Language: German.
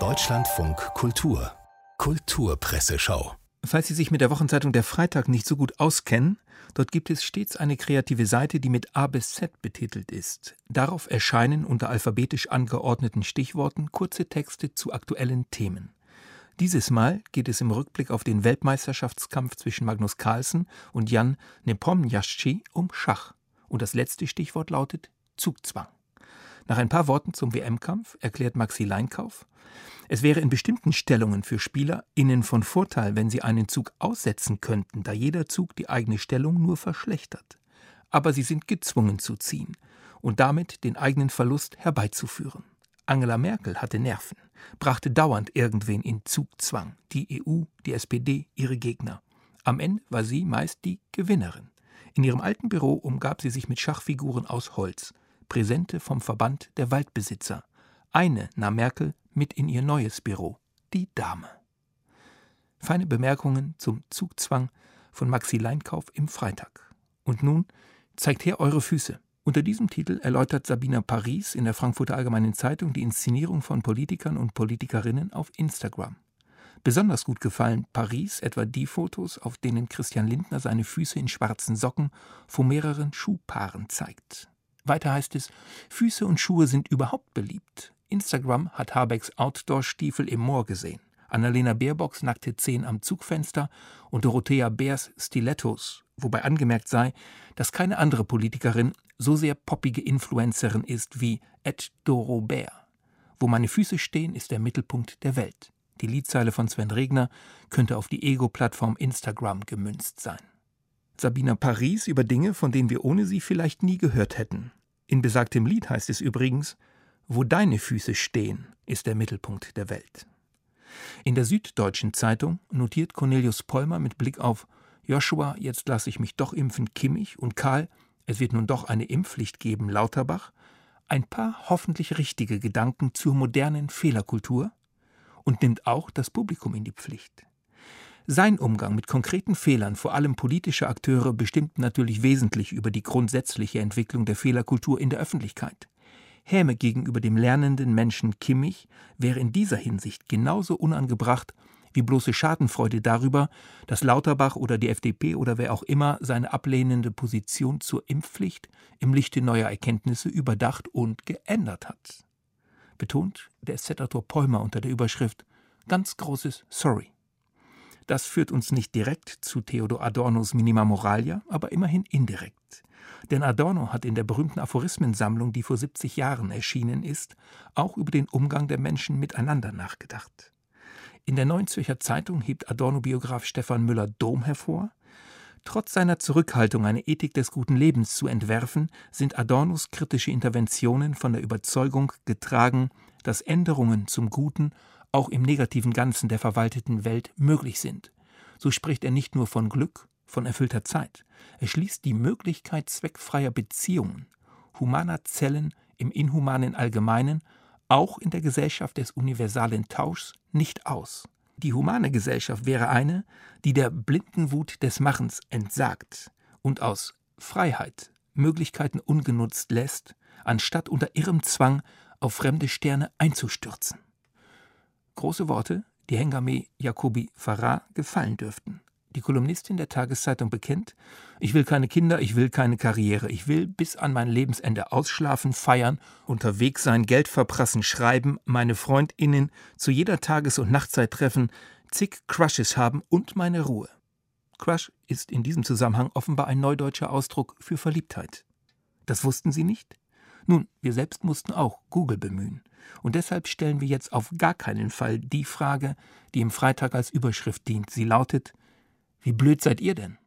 Deutschlandfunk Kultur Kulturpresseschau Falls Sie sich mit der Wochenzeitung Der Freitag nicht so gut auskennen, dort gibt es stets eine kreative Seite, die mit A bis Z betitelt ist. Darauf erscheinen unter alphabetisch angeordneten Stichworten kurze Texte zu aktuellen Themen. Dieses Mal geht es im Rückblick auf den Weltmeisterschaftskampf zwischen Magnus Carlsen und Jan Nepomniachtchi um Schach. Und das letzte Stichwort lautet Zugzwang. Nach ein paar Worten zum WM-Kampf erklärt Maxi Leinkauf, es wäre in bestimmten Stellungen für SpielerInnen von Vorteil, wenn sie einen Zug aussetzen könnten, da jeder Zug die eigene Stellung nur verschlechtert. Aber sie sind gezwungen zu ziehen und damit den eigenen Verlust herbeizuführen. Angela Merkel hatte Nerven, brachte dauernd irgendwen in Zugzwang, die EU, die SPD, ihre Gegner. Am Ende war sie meist die Gewinnerin. In ihrem alten Büro umgab sie sich mit Schachfiguren aus Holz, Präsente vom Verband der Waldbesitzer. Eine nahm Merkel mit in ihr neues Büro, die Dame. Feine Bemerkungen zum Zugzwang von Maxi Leinkauf im Freitag. Und nun zeigt her eure Füße. Unter diesem Titel erläutert Sabina Paris in der Frankfurter Allgemeinen Zeitung die Inszenierung von Politikern und Politikerinnen auf Instagram. Besonders gut gefallen Paris etwa die Fotos, auf denen Christian Lindner seine Füße in schwarzen Socken vor mehreren Schuhpaaren zeigt. Weiter heißt es, Füße und Schuhe sind überhaupt beliebt. Instagram hat Habecks Outdoor-Stiefel im Moor gesehen, Annalena Baerbocks nackte Zehen am Zugfenster und Dorothea Bärs Stilettos, wobei angemerkt sei, dass keine andere Politikerin so sehr poppige Influencerin ist wie Ed Doro Bär. Wo meine Füße stehen, ist der Mittelpunkt der Welt. Die Liedzeile von Sven Regner könnte auf die Ego-Plattform Instagram gemünzt sein. Sabina Paris über Dinge, von denen wir ohne sie vielleicht nie gehört hätten. In besagtem Lied heißt es übrigens, wo deine Füße stehen, ist der Mittelpunkt der Welt. In der Süddeutschen Zeitung notiert Cornelius Pollmer mit Blick auf Joshua, jetzt lasse ich mich doch impfen, Kimmich und Karl, es wird nun doch eine Impfpflicht geben, Lauterbach, ein paar hoffentlich richtige Gedanken zur modernen Fehlerkultur und nimmt auch das Publikum in die Pflicht. Sein Umgang mit konkreten Fehlern, vor allem politischer Akteure, bestimmt natürlich wesentlich über die grundsätzliche Entwicklung der Fehlerkultur in der Öffentlichkeit. Häme gegenüber dem lernenden Menschen Kimmich wäre in dieser Hinsicht genauso unangebracht wie bloße Schadenfreude darüber, dass Lauterbach oder die FDP oder wer auch immer seine ablehnende Position zur Impfpflicht im Lichte neuer Erkenntnisse überdacht und geändert hat. Betont der SZ-Autor Polmer unter der Überschrift Ganz großes Sorry. Das führt uns nicht direkt zu Theodor Adornos Minima Moralia, aber immerhin indirekt. Denn Adorno hat in der berühmten Aphorismensammlung, die vor 70 Jahren erschienen ist, auch über den Umgang der Menschen miteinander nachgedacht. In der Neuen Zürcher Zeitung hebt Adorno-Biograf Stefan Müller-Dom hervor, Trotz seiner Zurückhaltung, eine Ethik des guten Lebens zu entwerfen, sind Adornos kritische Interventionen von der Überzeugung getragen, dass Änderungen zum Guten auch im negativen Ganzen der verwalteten Welt möglich sind. So spricht er nicht nur von Glück, von erfüllter Zeit. Er schließt die Möglichkeit zweckfreier Beziehungen, humaner Zellen im inhumanen Allgemeinen, auch in der Gesellschaft des universalen Tauschs nicht aus. Die humane Gesellschaft wäre eine, die der blinden Wut des Machens entsagt und aus Freiheit Möglichkeiten ungenutzt lässt, anstatt unter irrem Zwang auf fremde Sterne einzustürzen. Große Worte, die Hengame Jacobi Farah gefallen dürften. Die Kolumnistin der Tageszeitung bekennt, ich will keine Kinder, ich will keine Karriere, ich will bis an mein Lebensende ausschlafen, feiern, unterwegs sein, Geld verprassen, schreiben, meine Freundinnen zu jeder Tages- und Nachtzeit treffen, zig Crushes haben und meine Ruhe. Crush ist in diesem Zusammenhang offenbar ein neudeutscher Ausdruck für Verliebtheit. Das wussten Sie nicht? Nun, wir selbst mussten auch Google bemühen. Und deshalb stellen wir jetzt auf gar keinen Fall die Frage, die im Freitag als Überschrift dient. Sie lautet, wie blöd seid ihr denn?